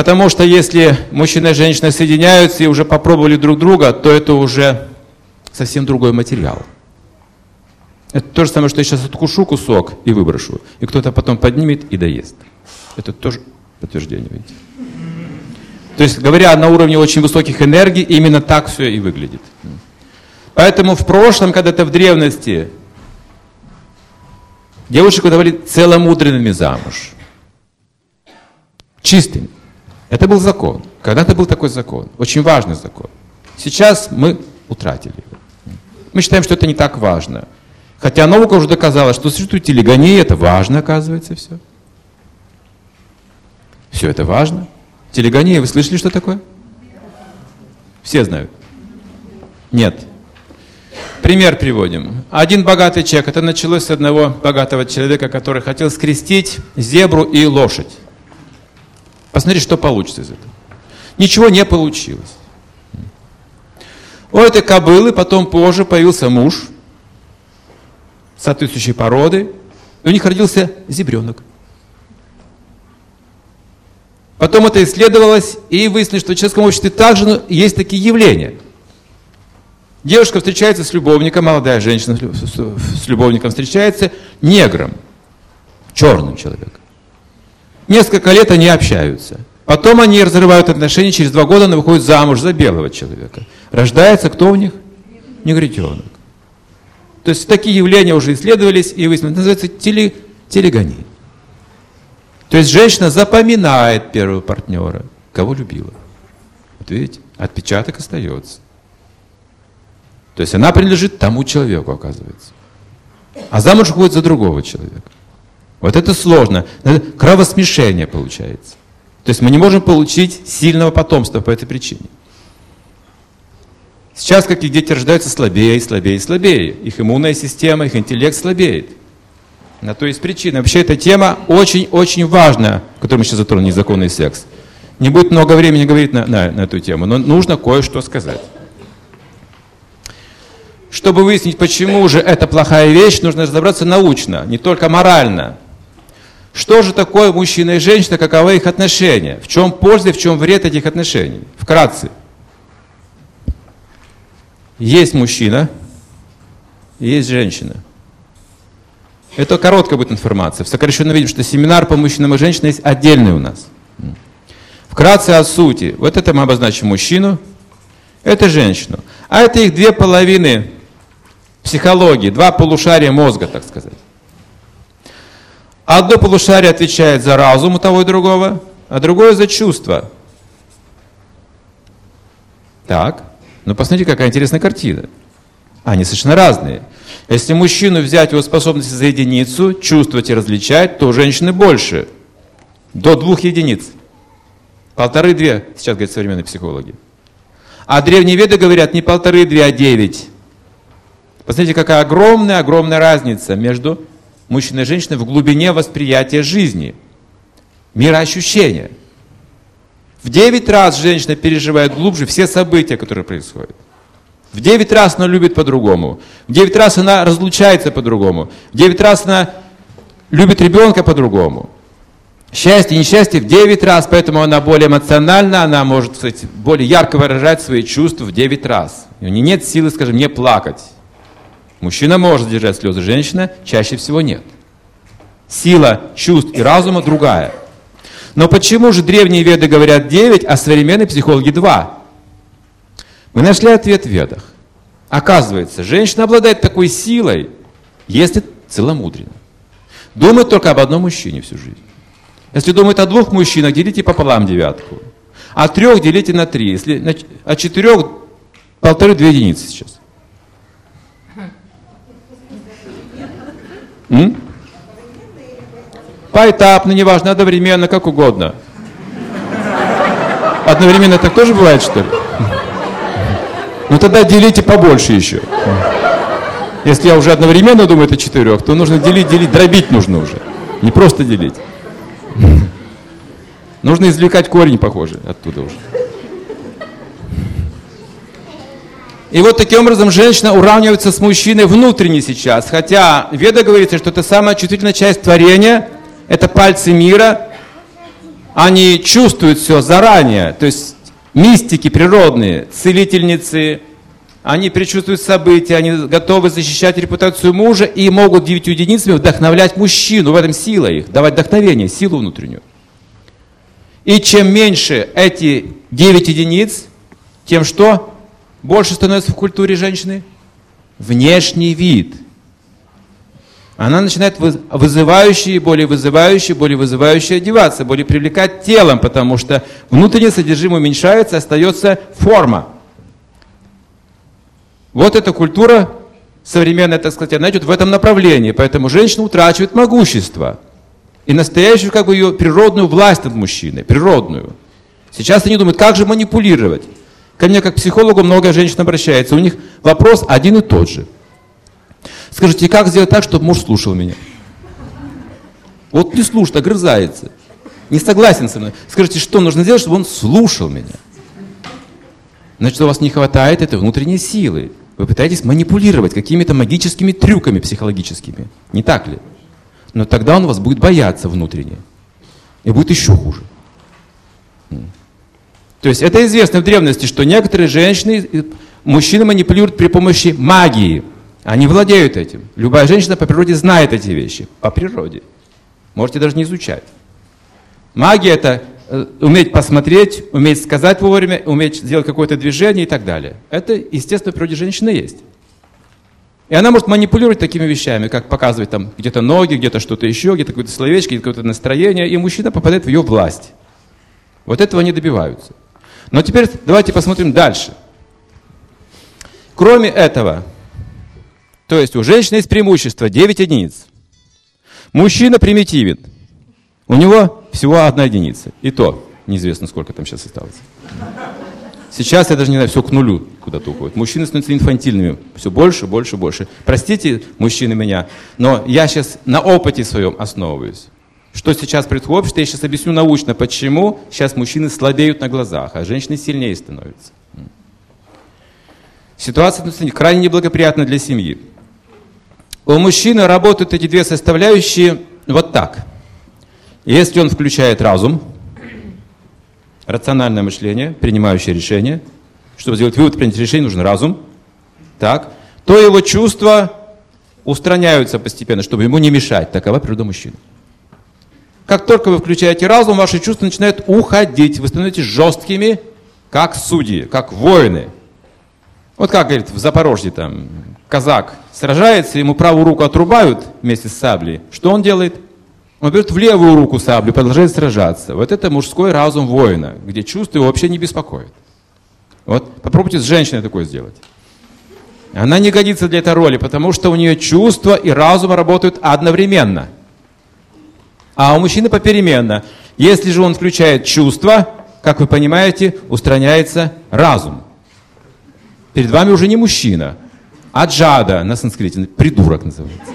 Потому что если мужчина и женщина соединяются и уже попробовали друг друга, то это уже совсем другой материал. Это то же самое, что я сейчас откушу кусок и выброшу, и кто-то потом поднимет и доест. Это тоже подтверждение, видите. То есть, говоря на уровне очень высоких энергий, именно так все и выглядит. Поэтому в прошлом, когда-то в древности, девушек выдавали целомудренными замуж. Чистыми. Это был закон. Когда-то был такой закон. Очень важный закон. Сейчас мы утратили его. Мы считаем, что это не так важно. Хотя наука уже доказала, что существует телегония, это важно, оказывается, все. Все это важно. Телегония, вы слышали, что такое? Все знают. Нет. Пример приводим. Один богатый человек, это началось с одного богатого человека, который хотел скрестить зебру и лошадь. Посмотри, что получится из этого. Ничего не получилось. У этой кобылы потом позже появился муж – соответствующей породы, и у них родился зебренок. Потом это исследовалось, и выяснилось, что в человеческом обществе также есть такие явления. Девушка встречается с любовником, молодая женщина с любовником встречается негром, черным человеком. Несколько лет они общаются. Потом они разрывают отношения, через два года она выходит замуж за белого человека. Рождается кто у них? Негритенок. То есть такие явления уже исследовались и выяснилось. Называется теле, телегония. То есть женщина запоминает первого партнера, кого любила. Вот видите, отпечаток остается. То есть она принадлежит тому человеку, оказывается. А замуж уходит за другого человека. Вот это сложно. Кровосмешение получается. То есть мы не можем получить сильного потомства по этой причине. Сейчас какие дети рождаются слабее и слабее и слабее. Их иммунная система, их интеллект слабеет. На то есть причина. Вообще эта тема очень-очень важная, которую мы сейчас затронули, незаконный секс. Не будет много времени говорить на, на, на эту тему, но нужно кое-что сказать. Чтобы выяснить, почему же это плохая вещь, нужно разобраться научно, не только морально. Что же такое мужчина и женщина, каковы их отношения? В чем польза в чем вред этих отношений? Вкратце. Есть мужчина, есть женщина. Это короткая будет информация. В сокращенном видим, что семинар по мужчинам и женщинам есть отдельный у нас. Вкратце о сути. Вот это мы обозначим мужчину, это женщину. А это их две половины психологии, два полушария мозга, так сказать. Одно полушарие отвечает за разум у того и другого, а другое за чувства. Так. Но посмотрите, какая интересная картина. Они совершенно разные. Если мужчину взять его способности за единицу, чувствовать и различать, то у женщины больше. До двух единиц. Полторы-две, сейчас говорят современные психологи. А древние веды говорят не полторы-две, а девять. Посмотрите, какая огромная-огромная разница между мужчиной и женщиной в глубине восприятия жизни, мироощущения. В 9 раз женщина переживает глубже все события, которые происходят. В 9 раз она любит по-другому. В 9 раз она разлучается по-другому. В 9 раз она любит ребенка по-другому. Счастье и несчастье в 9 раз, поэтому она более эмоциональна, она может кстати, более ярко выражать свои чувства в 9 раз. У нее нет силы, скажем, не плакать. Мужчина может держать слезы, женщина чаще всего нет. Сила чувств и разума другая. Но почему же древние веды говорят 9, а современные психологи 2? Мы нашли ответ в ведах. Оказывается, женщина обладает такой силой, если целомудренно. Думает только об одном мужчине всю жизнь. Если думает о двух мужчинах, делите пополам девятку. А трех делите на три. Если от четырех полторы-две единицы сейчас. М? Поэтапно, неважно, одновременно, как угодно. Одновременно так тоже бывает, что ли? Ну тогда делите побольше еще. Если я уже одновременно думаю это четырех, то нужно делить, делить, дробить нужно уже. Не просто делить. Нужно извлекать корень, похоже, оттуда уже. И вот таким образом женщина уравнивается с мужчиной внутренне сейчас. Хотя Веда говорится, что это самая чувствительная часть творения – это пальцы мира, Они чувствуют все заранее, то есть мистики природные, целительницы, они предчувствуют события, они готовы защищать репутацию мужа и могут девятью единицами вдохновлять мужчину. В этом сила их, давать вдохновение, силу внутреннюю. И чем меньше эти девять единиц, тем что больше становится в культуре женщины? Внешний вид. Она начинает вызывающие, более вызывающие, более вызывающие одеваться, более привлекать телом, потому что внутреннее содержимое уменьшается, остается форма. Вот эта культура современная, так сказать, она идет в этом направлении. Поэтому женщина утрачивает могущество. И настоящую, как бы, ее природную власть над мужчиной. Природную. Сейчас они думают, как же манипулировать. Ко мне, как психологу, много женщин обращается. У них вопрос один и тот же. Скажите, как сделать так, чтобы муж слушал меня? Вот не слушает, огрызается. Не согласен со мной. Скажите, что нужно сделать, чтобы он слушал меня? Значит, у вас не хватает этой внутренней силы. Вы пытаетесь манипулировать какими-то магическими трюками психологическими. Не так ли? Но тогда он вас будет бояться внутренне. И будет еще хуже. То есть это известно в древности, что некоторые женщины, мужчины манипулируют при помощи магии. Они владеют этим. Любая женщина по природе знает эти вещи. По природе. Можете даже не изучать. Магия это э, уметь посмотреть, уметь сказать вовремя, уметь сделать какое-то движение и так далее. Это, естественно, в природе женщины есть. И она может манипулировать такими вещами, как показывать там где-то ноги, где-то что-то еще, где-то какое-то словечко, где-то какое-то настроение, и мужчина попадает в ее власть. Вот этого они добиваются. Но теперь давайте посмотрим дальше. Кроме этого, то есть у женщины есть преимущество 9 единиц. Мужчина примитивен. У него всего одна единица. И то неизвестно, сколько там сейчас осталось. Сейчас, я даже не знаю, все к нулю куда-то уходит. Мужчины становятся инфантильными. Все больше, больше, больше. Простите, мужчины, меня, но я сейчас на опыте своем основываюсь. Что сейчас происходит в обществе, я сейчас объясню научно, почему сейчас мужчины слабеют на глазах, а женщины сильнее становятся. Ситуация крайне неблагоприятна для семьи. У мужчины работают эти две составляющие вот так. Если он включает разум, рациональное мышление, принимающее решение. Чтобы сделать вывод, принять решение, нужен разум. Так. То его чувства устраняются постепенно, чтобы ему не мешать. Такова природа мужчины. Как только вы включаете разум, ваши чувства начинают уходить. Вы становитесь жесткими, как судьи, как воины. Вот как, говорит, в Запорожье там казак сражается, ему правую руку отрубают вместе с саблей. Что он делает? Он берет в левую руку саблю, продолжает сражаться. Вот это мужской разум воина, где чувства его вообще не беспокоят. Вот попробуйте с женщиной такое сделать. Она не годится для этой роли, потому что у нее чувства и разум работают одновременно. А у мужчины попеременно. Если же он включает чувства, как вы понимаете, устраняется разум. Перед вами уже не мужчина, а джада на санскрите, придурок называется.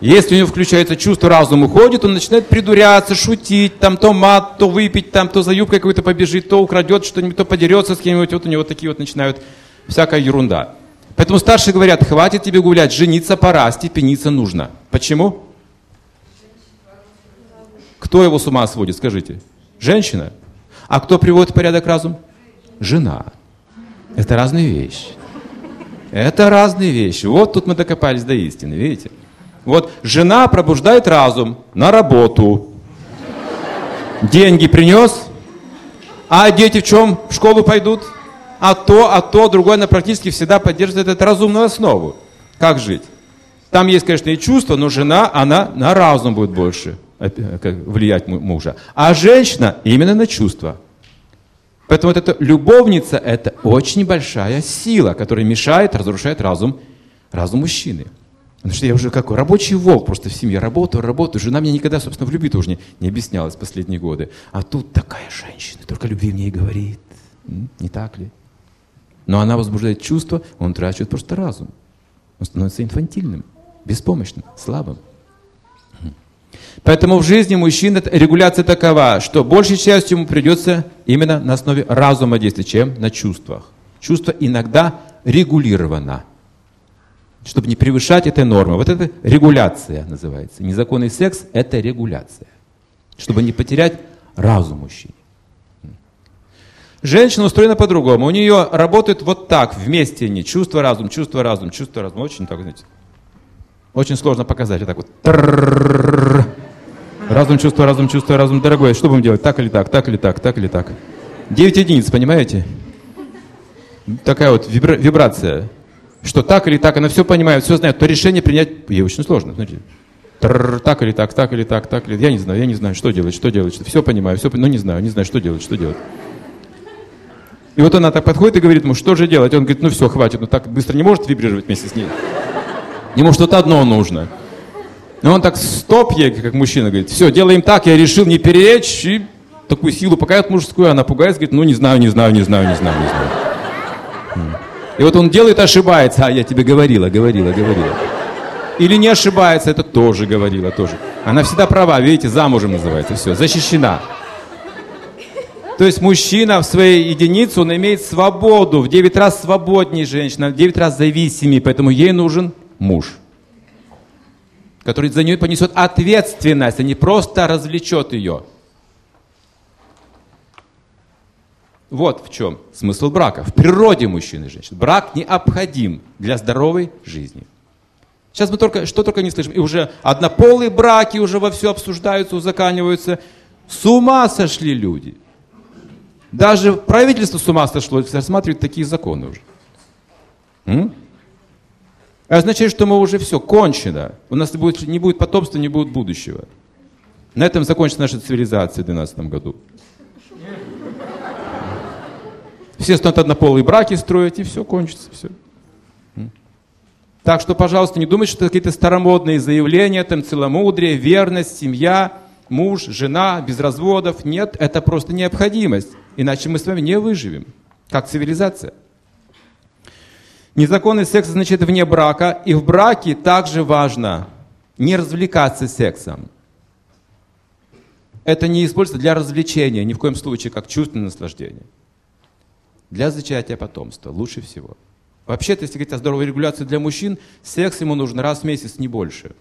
Если у него включается чувство, разум уходит, он начинает придуряться, шутить, там то мат, то выпить, там то за юбкой какой-то побежит, то украдет что-нибудь, то подерется с кем-нибудь. Вот у него такие вот начинают всякая ерунда. Поэтому старшие говорят, хватит тебе гулять, жениться пора, степениться нужно. Почему? Кто его с ума сводит, скажите? Женщина. А кто приводит в порядок разум? Жена. Это разные вещи. Это разные вещи. Вот тут мы докопались до истины, видите? Вот жена пробуждает разум на работу. Деньги принес, а дети в чем в школу пойдут? А то, а то, другое, она практически всегда поддерживает эту разумную основу. Как жить? Там есть, конечно, и чувства, но жена, она на разум будет больше влиять мужа. А женщина именно на чувства. Поэтому вот эта любовница – это очень большая сила, которая мешает, разрушает разум, разум мужчины. Потому что я уже как рабочий волк просто в семье. Работаю, работаю. Жена мне никогда, собственно, в любви тоже не, не объяснялась последние годы. А тут такая женщина, только любви мне и говорит. Не так ли? Но она возбуждает чувства, он трачет просто разум. Он становится инфантильным, беспомощным, слабым. Поэтому в жизни мужчины регуляция такова, что большей частью ему придется именно на основе разума действовать, чем на чувствах. Чувство иногда регулировано чтобы не превышать этой нормы. Вот это регуляция называется. Незаконный секс – это регуляция. чтобы не потерять разум мужчине. Женщина устроена по-другому. У нее работает вот так, вместе они. Чувство, разум, чувство, разум, чувство, разум. Очень так, знаете. Очень сложно показать. Вот так вот. Разум, чувство, разум, чувство, разум. Дорогой, что будем делать? Так или так, так или так, так или так. 9 единиц, понимаете? Такая вот вибра- вибрация. Что так или так, она все понимает, все знает. То решение принять ей очень сложно. Знаете. Так или так, так или так, так или Я не знаю, я не знаю, что делать, что делать. Все понимаю, все, но не знаю, не знаю, что делать, что делать. И вот она так подходит и говорит ему, что же делать? Он говорит, ну все, хватит, ну так быстро не может вибрировать вместе с ней. Ему что-то одно нужно. Но он так стоп ей, как мужчина, говорит, все, делаем так, я решил не перечь, и такую силу покает мужскую, она пугается, говорит, ну не знаю, не знаю, не знаю, не знаю, не знаю. И вот он делает, ошибается, а я тебе говорила, говорила, говорила. Или не ошибается, это тоже говорила, тоже. Она всегда права, видите, замужем называется, все, защищена. То есть мужчина в своей единице, он имеет свободу, в 9 раз свободнее женщина, в 9 раз зависимее, поэтому ей нужен муж, который за нее понесет ответственность, а не просто развлечет ее. Вот в чем смысл брака. В природе мужчины и женщины. Брак необходим для здоровой жизни. Сейчас мы только, что только не слышим. И уже однополые браки уже во все обсуждаются, узаканиваются. С ума сошли люди. Даже правительство с ума сошло, рассматривает такие законы уже. М? Означает, что мы уже все, кончено. У нас будет, не будет потомства, не будет будущего. На этом закончится наша цивилизация в 2012 году. Все станут однополые браки строить, и все кончится. Все. Так что, пожалуйста, не думайте, что какие-то старомодные заявления, там целомудрие, верность, семья, муж, жена, без разводов. Нет, это просто необходимость. Иначе мы с вами не выживем, как цивилизация. Незаконный секс означает вне брака, и в браке также важно не развлекаться сексом. Это не используется для развлечения, ни в коем случае как чувственное наслаждение. Для зачатия потомства лучше всего. Вообще-то, если говорить о здоровой регуляции для мужчин, секс ему нужен раз в месяц, не больше.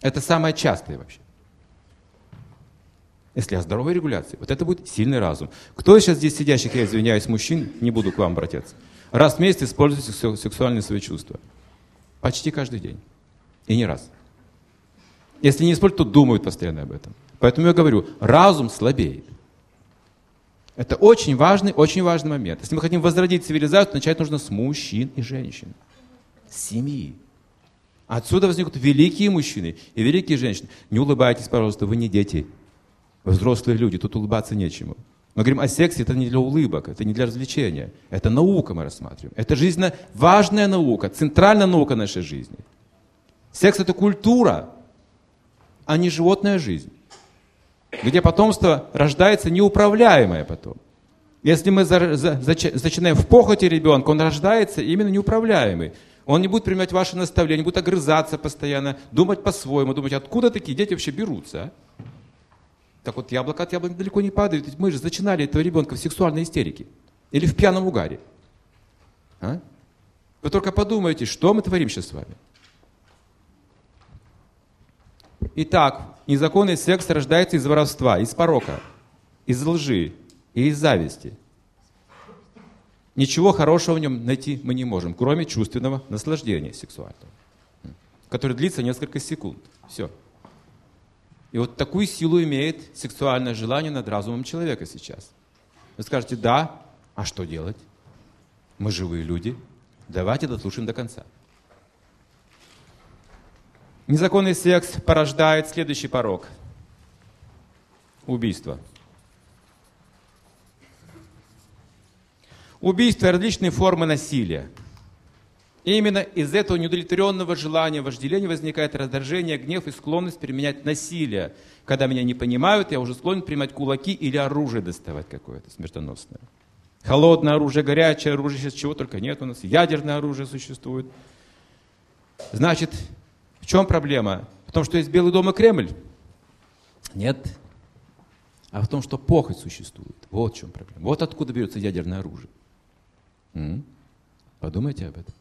Это самое частое вообще. Если о здоровой регуляции, вот это будет сильный разум. Кто сейчас здесь сидящих, я извиняюсь, мужчин, не буду к вам обратиться. Раз в месяц используйте сексуальные свои чувства. Почти каждый день. И не раз. Если не используют, то думают постоянно об этом. Поэтому я говорю, разум слабеет. Это очень важный, очень важный момент. Если мы хотим возродить цивилизацию, начать нужно с мужчин и женщин. С семьи. Отсюда возникнут великие мужчины и великие женщины. Не улыбайтесь, пожалуйста, вы не дети. Вы взрослые люди, тут улыбаться нечему. Мы говорим о сексе, это не для улыбок, это не для развлечения. Это наука мы рассматриваем. Это жизненно важная наука, центральная наука нашей жизни. Секс это культура, а не животная жизнь. Где потомство рождается неуправляемое потом. Если мы за, за, зачинаем в похоти ребенка, он рождается именно неуправляемый. Он не будет принимать ваши наставления, будет огрызаться постоянно, думать по-своему, думать, откуда такие дети вообще берутся. А? Так вот, яблоко от яблони далеко не падает. Ведь мы же зачинали этого ребенка в сексуальной истерике. Или в пьяном угаре. А? Вы только подумайте, что мы творим сейчас с вами. Итак, незаконный секс рождается из воровства, из порока, из лжи и из зависти. Ничего хорошего в нем найти мы не можем, кроме чувственного наслаждения сексуального, которое длится несколько секунд. Все. И вот такую силу имеет сексуальное желание над разумом человека сейчас. Вы скажете, да, а что делать? Мы живые люди, давайте дослушаем до конца. Незаконный секс порождает следующий порог. Убийство. Убийство и различные формы насилия – именно из этого неудовлетворенного желания вожделения возникает раздражение, гнев и склонность применять насилие. Когда меня не понимают, я уже склонен принимать кулаки или оружие доставать какое-то смертоносное. Холодное оружие, горячее оружие, сейчас чего только нет у нас. Ядерное оружие существует. Значит, в чем проблема? В том, что есть Белый дом и Кремль? Нет. А в том, что похоть существует. Вот в чем проблема. Вот откуда берется ядерное оружие. М? Подумайте об этом.